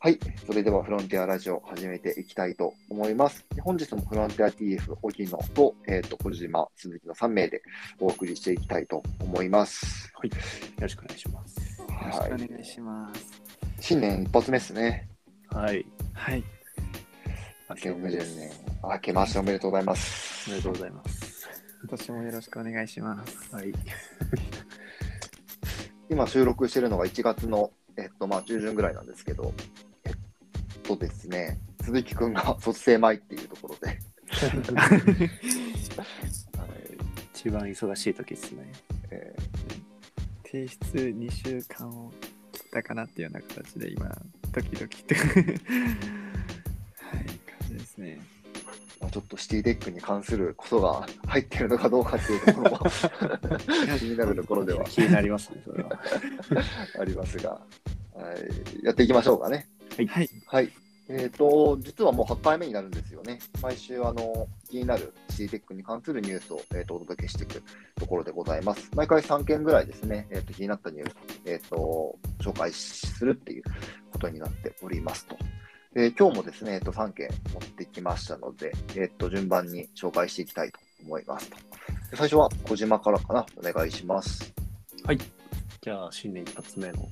はい。それではフロンティアラジオ始めていきたいと思います。本日もフロンティア TF、荻野と、えっ、と、小島、鈴木の3名でお送りしていきたいと思います。よろしくお願いします。よろしはい。くお願いします。新年一発目ですね。はい。はい。明けおめで2020す。年。明けましておめでとうございます。おめでとうございます。今年もよろしくお願いします。はい。今収録しているのが1月の、えっと、まあ、中旬ぐらいなんですけど、とですね、鈴木くんが 卒生前っていうところで、一番忙しい時ですね。え提出2週間を切ったかなっていうような形で今、ドキドキって。はい、感じですね。ーまあ、ちょっとシティテックに関することが入っているのかどうかっていうところも 気になるところでは気になりますね、それは。ありますが、はい、やっていきましょうかね。はい。はい。えっ、と、実はもう8回目になるんですよね。毎週、あの、気になる c テックに関するニュースを、えー、とお届けしていくところでございます。毎回3件ぐらいですね、えっ、と、気になったニュース、えっ、と、紹介するっていうことになっておりますと。で今日もですね、えっ、と、3件持ってきましたので、えっ、と、順番に紹介していきたいと思いますと。で最初は小島からかな、お願いします。じゃあ、新年一発目の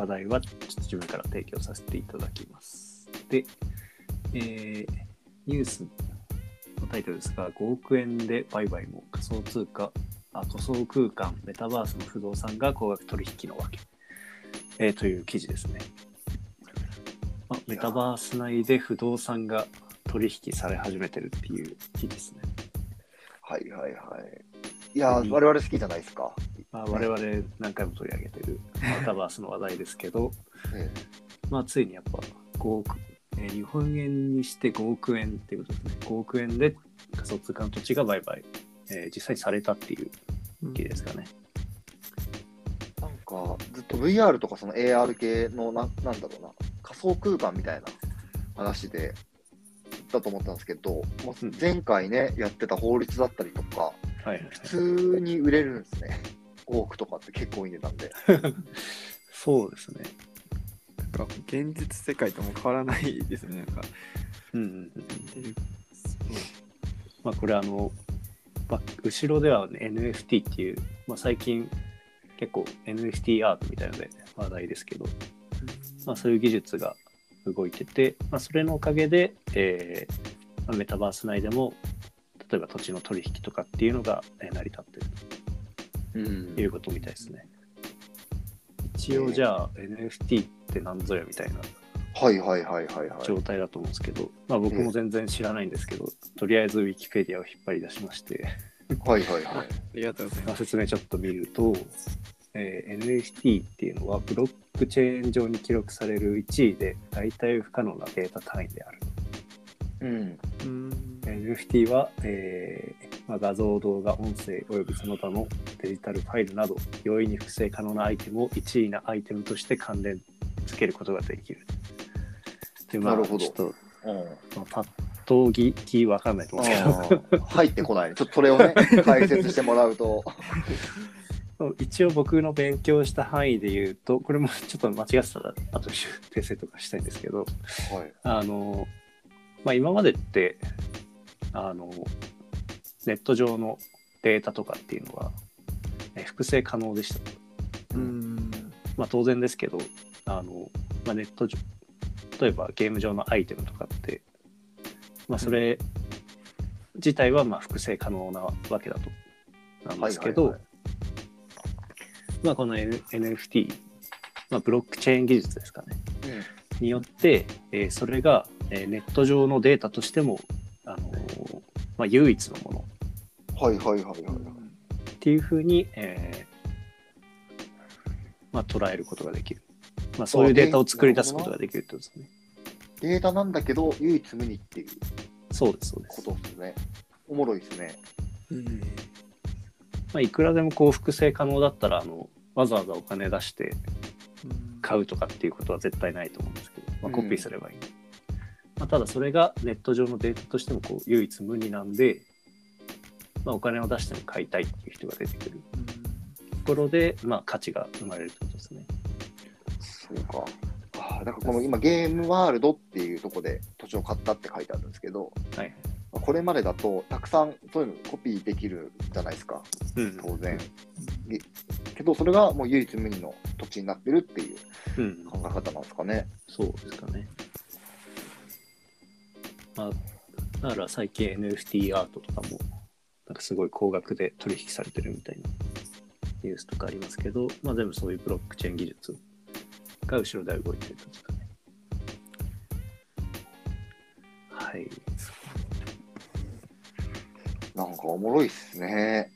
話題は、ちょっと自分から提供させていただきます。で、えーニュースのタイトルですが、5億円で売買も仮想通貨、あ仮想空間、メタバースの不動産が高額取引のわけ、えーという記事ですね。まあメタバース内で不動産が取引され始めてるっていう記事ですね。はいはいはい。いや我々好きじゃないですか。まあ、我々何回も取り上げてるメタバースの話題ですけど、えまあ、ついにやっぱ5億、えー日本円にして5億円っていうことですね。5億円で仮想通貨の土地が売買、えー実際にされたっていう記事ですかね。えなんか、ずっと VR とかその AR 系のな、なんだろうな、仮想空間みたいな話で、だと思ったんですけど、前回ね、やってた法律だったりとか、はいはいはい。普通に売れるんですね。5億とかって結構いい値段で。そうですね。なんか現実世界とも変わらないですね。なんか。うんうんうん。まあ、これあの、まあ、後ろでは、ね、NFT っていう、まあ、最近結構 NFT アートみたいなので話題ですけど、まあ、そういう技術が動いてて、まあ、それのおかげで、えーまあメタバース内でも例えば土地の取引とかっていうのがえー成り立ってるいうことみたいですね。一応じゃあ NFT って何ぞやみたいなはいはいはいはいはい。状態だと思うんですけど、まあ、僕も全然知らないんですけど、とりあえずウィキペディアを引っ張り出しまして、はいはいはい。ありがとうございます。説明ちょっと見ると、えー NFT っていうのはブロックチェーン上に記録される1位で代替不可能なデータ単位である。うん。うん。NFT は、えーまあ、画像、動画、音声およびその他のデジタルファイルなど容易に複製可能なアイテムを1位なアイテムとして関連付けることができる。でまあ、なるほどちょっと、うんまあ、パッとぎきわかんないと思うんですけど、入ってこない。ちょっとそれをね、解説してもらうと。一応僕の勉強した範囲で言うと、これもちょっと間違ってたら、あと訂正とかしたいんですけど、はい。あの、まあ、今までって、あの、ネット上のデータとかっていうのは、え複製可能でした。うん。まあ、当然ですけど、あの、まあ、ネット上、例えばゲーム上のアイテムとかって、まあ、それ自体はまあ複製可能なわけだと。なんですけど、はいはいまあ、この NFT、まあ、ブロックチェーン技術ですかね。うんによって、えーそれが、えーネット上のデータとしても、あのーまあ、唯一のものはいはいはいはい。っていうふうに、えーまあ、捉えることができる。まあ、そういうデータを作り出すことができるってことですね。データなんだけど、唯一無二っていうそうです、そうです。ことですね。おもろいですね。うん。まあ、いくらでもこう複製可能だったらあの、わざわざお金出して買うとかっていうことは絶対ないと思うんですけど、まあ、コピーすればいい。まあ、ただそれがネット上のデータとしてもこう唯一無二なんで、まあ、お金を出しても買いたいっていう人が出てくるところで、まあ、価値が生まれるってことですね。そうか。ああだからこの今、ゲームワールドっていうところで土地を買ったって書いてあるんですけど、はい。これまでだとたくさんそういうのコピーできるじゃないですか、うん。当然。げけど、それがもう唯一無二の土地になってるっていううん。考え方なんですかね。そうですかね。まあ、だから最近 NFT アートとかも、なんかすごい高額で取引されてるみたいなニュースとかありますけど、まあ全部そういうブロックチェーン技術が後ろで動いてるとですかね。はい。なんかおもろいっすね。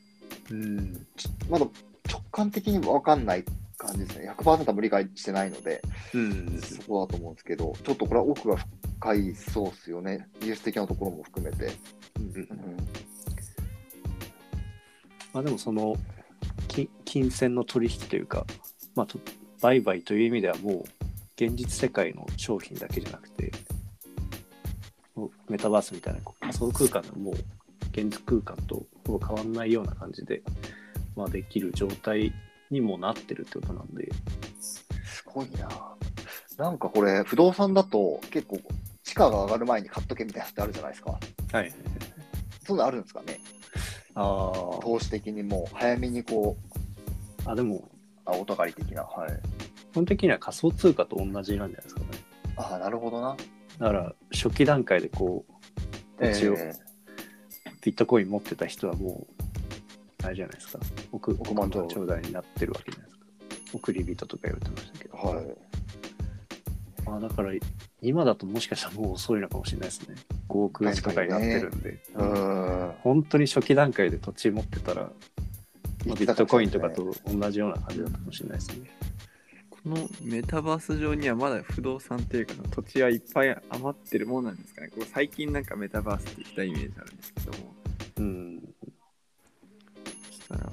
うん。まだ直感的に分かんない感じですね。100%も理解してないので、うん。そこだと思うんですけど、ちょっとこれは奥が深いそうっすよね。技術的なところも含めて。うんうん、まあでもその金金銭の取引というか、まあ、と売買という意味ではもう現実世界の商品だけじゃなくてメタバースみたいな仮想空間のもう現実空間とほぼ変わんないような感じで、まあ、できる状態にもなってるってことなんで、すごいな。なんかこれ、不動産だと結構、地価が上がる前に買っとけみたいなのってあるじゃないですか。はい、そういうのあるんですかね。あ投資的にもう早めにこう、ああでもあお互い的な。はい。基本的には仮想通貨と同じなんじゃないですかねああ、なるほどな。だから初期段階でこう土地を、えビットコイン持ってた人はもう、あれじゃないですか。億億万長者長者になってるわけじゃないですか。送り人とか言われてましたけど。ーはい。まあ、だから、今だともしかしたらもう遅いのかもしれないですね。5億円とかになってるんで。うーん。本当に初期段階で土地持ってたら、まあビットコインとかと同じような感じだったかもしれないですね。このメタバース上にはまだ不動産っていうか土地はいっぱい余ってるもんなんですかねここ最近なんかメタバースってきたイメージあるんですけどもうん。そしたら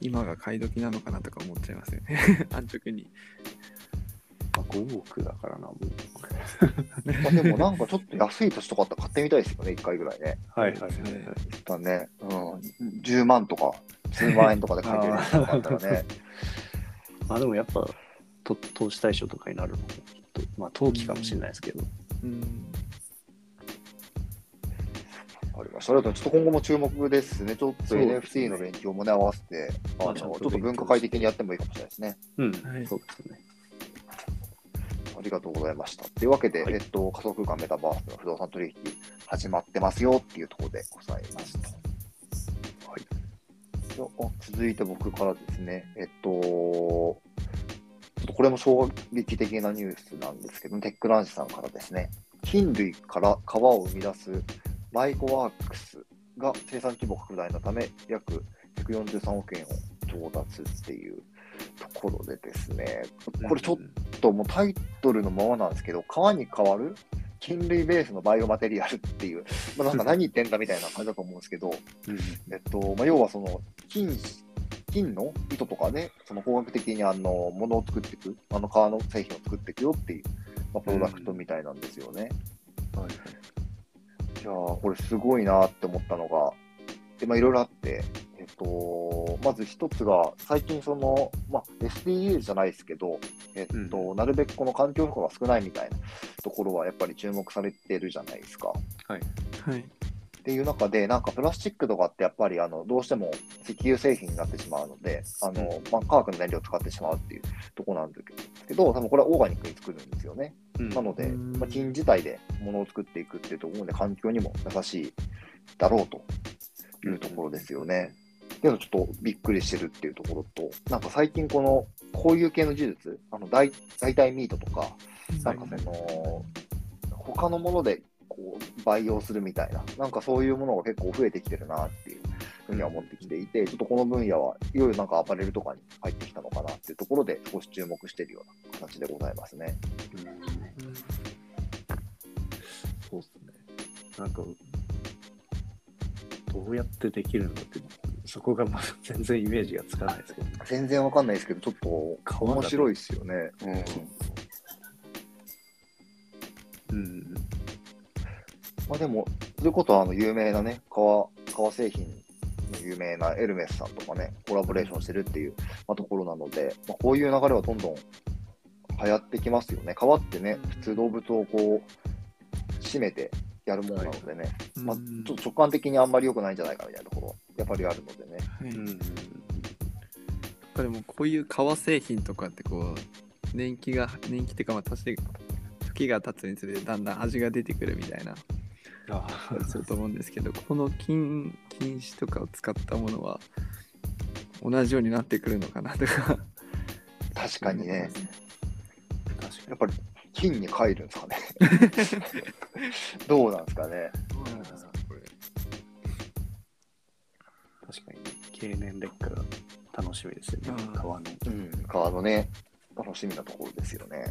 今が買い時なのかなとか思っちゃいますよね 安直にまあ、5億だからな、もう。まあ、でもなんかちょっと安い土地とかあったら買ってみたいですよね、1回ぐらいね。はいはいはいはい。だね、うん、10万とか、数万円とかで買えてるやつとかあったらね、まあでもやっぱ、と投資対象とかになるのもきっと、まあ投機かもしれないですけど。うんありました。ありがとうございますちょっと今後も注目ですね。ちょっとそうです NFT の勉強もね、合わせて、あのちょっと文化会的にやってもいいかもしれないですね。うん、はいそうですね。ありがとうございました。というわけで、はいえっと、仮想空間メタバースの不動産取引始まってますよっていうところでございますと。はい。続いて僕からですね、えっと、ちょっとこれも衝撃的なニュースなんですけど、テックランチさんからですね、菌類から皮を生み出すマイコワークスが生産規模拡大のため、約143億円を調達っていうところでですね、これちょっともうタイトルのままなんですけど、川に変わる菌類ベースのバイオマテリアルっていう、まあ、なんか何言ってんだみたいな感じだと思うんですけど、うん。えっとまあ、要はその金金の糸とかね、その工学的にあのものを作っていく、あの革の製品を作っていくよっていう、まあ、プロダクトみたいなんですよね。はいい。やーこれすごいなって思ったのが、でまあ、いろいろあって、えっと、まず一つが、最近その、まあ、SDU じゃないですけど、えっと、うなるべくこの環境負荷が少ないみたいなところはやっぱり注目されてるじゃないですか。はい。はいっていう中で、なんかプラスチックとかってやっぱりあのどうしても石油製品になってしまうので、あのまあ、化学の燃料を使ってしまうっていうところなんですけど、多分これはオーガニックに作るんですよね。うんなので、うんまあ、金自体で物を作っていくっていうところで環境にも優しいだろうというところですよね。っていうのちょっとびっくりしてるっていうところと、なんか最近このこういう系の技術、あの代代替ミートとか、なんかその、他のものでこう培養するみたいな、なんかそういうものが結構増えてきてるなっていうふうには思ってきていて、ちょっとこの分野はいよいよなんかアパレルとかに入ってきたのかなっていうところで少し注目しているような形でございますね。そうですね。なんか、どうやってできるんだって、そこがまだ全然イメージがつかないですけど、全然わかんないですけど、ちょっと面白いですよね。うん。うん。まあでも、そういうことはあの有名なね、革革製品の有名なエルメスさんとかね、コラボレーションしてるっていう、まあ、ところなので、まあ、こういう流れはどんどん流行ってきますよね。川ってね、普通動物をこう、締めてやるものなのでね、まあ、ちょっと直感的にあんまり良くないんじゃないかみたいなところ、やっぱりあるのでね。はい。うん。でもこういう革製品とかってこう年季が年季っていうかまあ年時が経つにつれてだんだん味が出てくるみたいなあすると思うんですけどこの金金糸とかを使ったものは同じようになってくるのかなとか。確かにね、確かやっぱり金に帰るんですかね。どうなんですかね。どうなんですかこれに。確かに。経年劣化が楽しみですよねうん。川の。うん、川のね、楽しみなところですよね。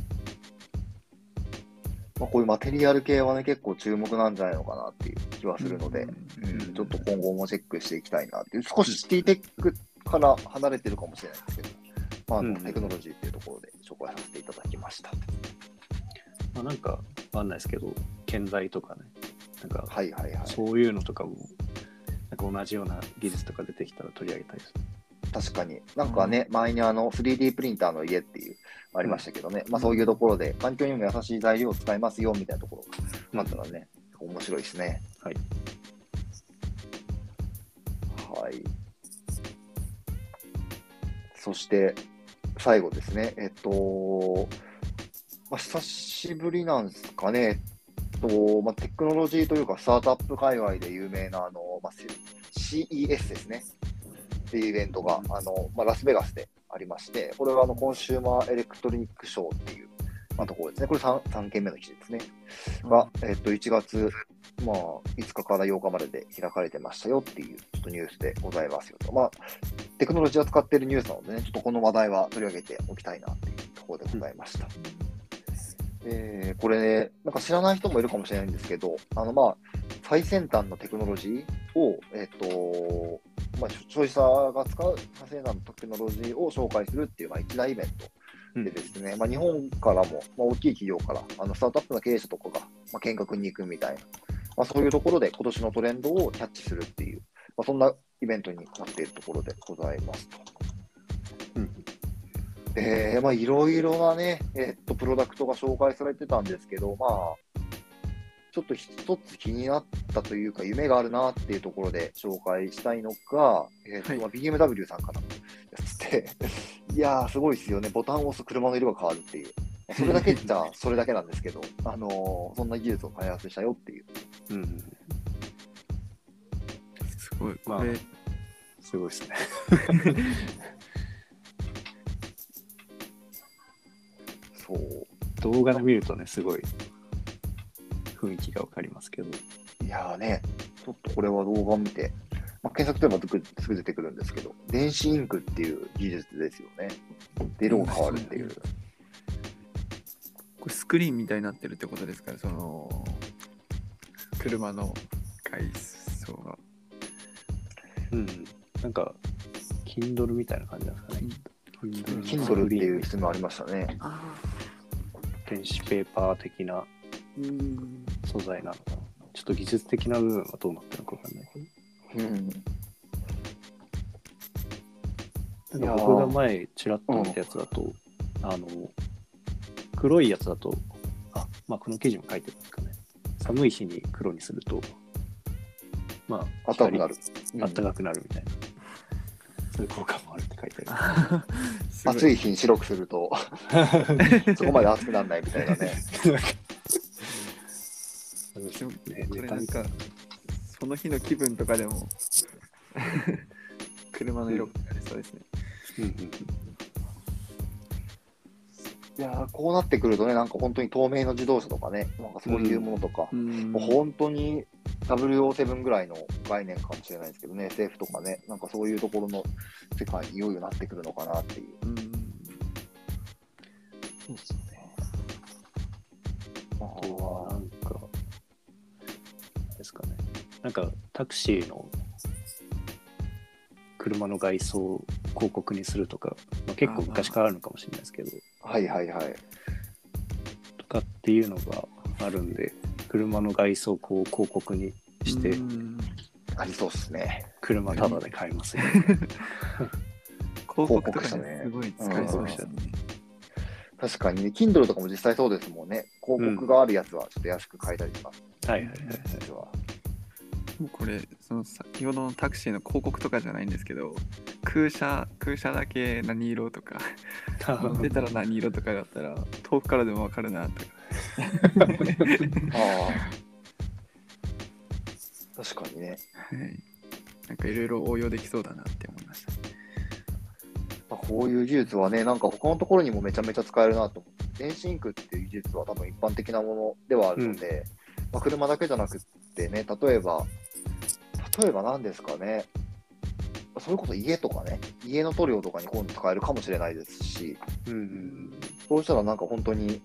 まあ、こういうマテリアル系はね、結構注目なんじゃないのかなっていう気はするので、うんちょっと今後もチェックしていきたいなっていう、少しシティテックから離れてるかもしれないですけど、まあ、あのうんテクノロジーっていうところで紹介させていただきました。まあ、なんか、わかんないですけど、建材とかね。なんか、はいはいはい。そういうのとかも、なんか同じような技術とか出てきたら取り上げたいです。確かに。なんかね、前にあの 3D プリンターの家っていう、ありましたけどね、まあそういうところで環境にも優しい材料を使いますよみたいなところがあったらね、面白いですね。はい。はい。そして、最後ですね、えっと、まあ、久しぶりなんですかね、とまあ、テクノロジーというか、スタートアップ界隈で有名なあの、まあ、CES ですね、っていうイベントがあの、まあ、ラスベガスでありまして、これはあのコンシューマーエレクトリックショーっていう、まあ、ところですね、これ 3, 3件目の記事ですね。が、えっと、1月、まあ、5日から8日までで開かれてましたよっていう、ちょっとニュースでございますよと。まあ、テクノロジーを使っているニュースなのでね、ちょっとこの話題は取り上げておきたいなっていうところでございました。えーこれね、なんか知らない人もいるかもしれないんですけど、あの、まあ、最先端のテクノロジーを、えっと、まあ、消費者が使う最先端のテクノロジーを紹介するっていう、まあ、一大イベントでですね、まあ、日本からも、まあ、大きい企業からあのスタートアップの経営者とかが、まあ、見学に行くみたいな、まあ、そういうところで今年のトレンドをキャッチするっていう、まあ、そんなイベントになっているところでございますと。うんえーまあ、いろいろなね、えっと、プロダクトが紹介されてたんですけど、まあ、ちょっと一つ気になったというか、夢があるなっていうところで紹介したいのが、えっとはいまあ、BMW さんからのやつで、いやー、すごいですよね、ボタンを押す車の色が変わるっていう。それだけじゃ、それだけなんですけど、あのーそんな技術を開発したよっていう。うん。すごいこまあれ、すごいですね。動画で見るとね、すごい雰囲気がわかりますけど。いやーね、ちょっとこれは動画を見て、まあ、検索すればすぐすぐ出てくるんですけど、電子インクっていう技術ですよね。で、色が変わるっていう。これスクリーンみたいになってるってことですかねその車の外装がうん。なんか、Kindle みたいな感じなんですかね。Kindle っていう質問ありましたね。あ電子ペーパー的なうん素材なのかな。ちょっと技術的な部分はどうなってるのかわかんないけど。うん。なんか僕が前ちらっと見たやつだと、あの、黒いやつだと、あ、まあこの記事も書いてるんですかね。寒い日に黒にすると、まあ、あったかくなる。光。あったかくなるみたいな。そういう効果もある書いてあ すご暑い日に白くすると、そこまで熱くならないみたいなね。る。でもね、これネタになんかその日の気分とかでも車の色になりそうですね、うんうんいやーこうなってくるとね、なんか本当に透明の自動車とかね、なんかそういうものとか、うんもう本当に WO7 ぐらいの概念かもしれないですけどね、SF とかね、なんかそういうところの世界にいよいよなってくるのかなっていう。うんそうですね。ああとは、なんか、ですかね。なんか、タクシーの車の外装を広告にするとか、まあ、結構昔からあるのかもしれないですけど、はいはいはい。とかっていうのがあるんで、車の外装をこう広告にして、うんありそうっすね。車タダで買えますよ。広告とかすごい使えそうでしたね確かにね、Kindle とかも実際そうですもんね。広告があるやつはちょっと安く買えたりします。はいはいはい。実は これその先ほどのタクシーの広告とかじゃないんですけど空車空車だけ何色とか乗ってたら何色とかだったら遠くからでも分かるなとか。ああ。確かにね。はい。なんかいろいろ応用できそうだなって思いました。まあ、こういう技術はね、なんか他のところにもめちゃめちゃ使えるなと思って、電子インクっていう技術は多分一般的なものではあるので、まあ、車だけじゃなくってね、例えば、例えば何ですかね、それこそ家とかね、家の塗料とかに今度使えるかもしれないですし、うんうんそうしたらなんか本当に、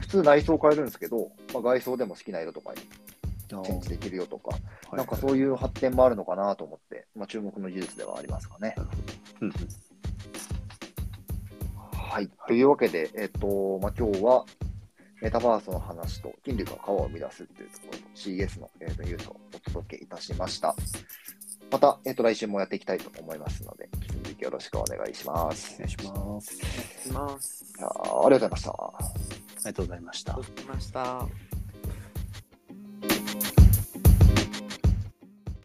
普通内装変えるんですけど、まあ、外装でも好きな色とかにうん。チェンジできるよとか、あなんかそういう発展もあるのかなと思って、まあ、注目の技術ではありますかね。うんうん。はい。というわけで、えっ、と、まあ、今日は、メタバースの話と、筋力が川を生み出すっていうところと、CS の、えーとニュースをお届けいたしました。また、えっ、と、来週もやっていきたいと思いますので、引き続きよろしくお願いします。お願いします。しますいやーありがとうございました。ありがとうございましたありがとう。ございました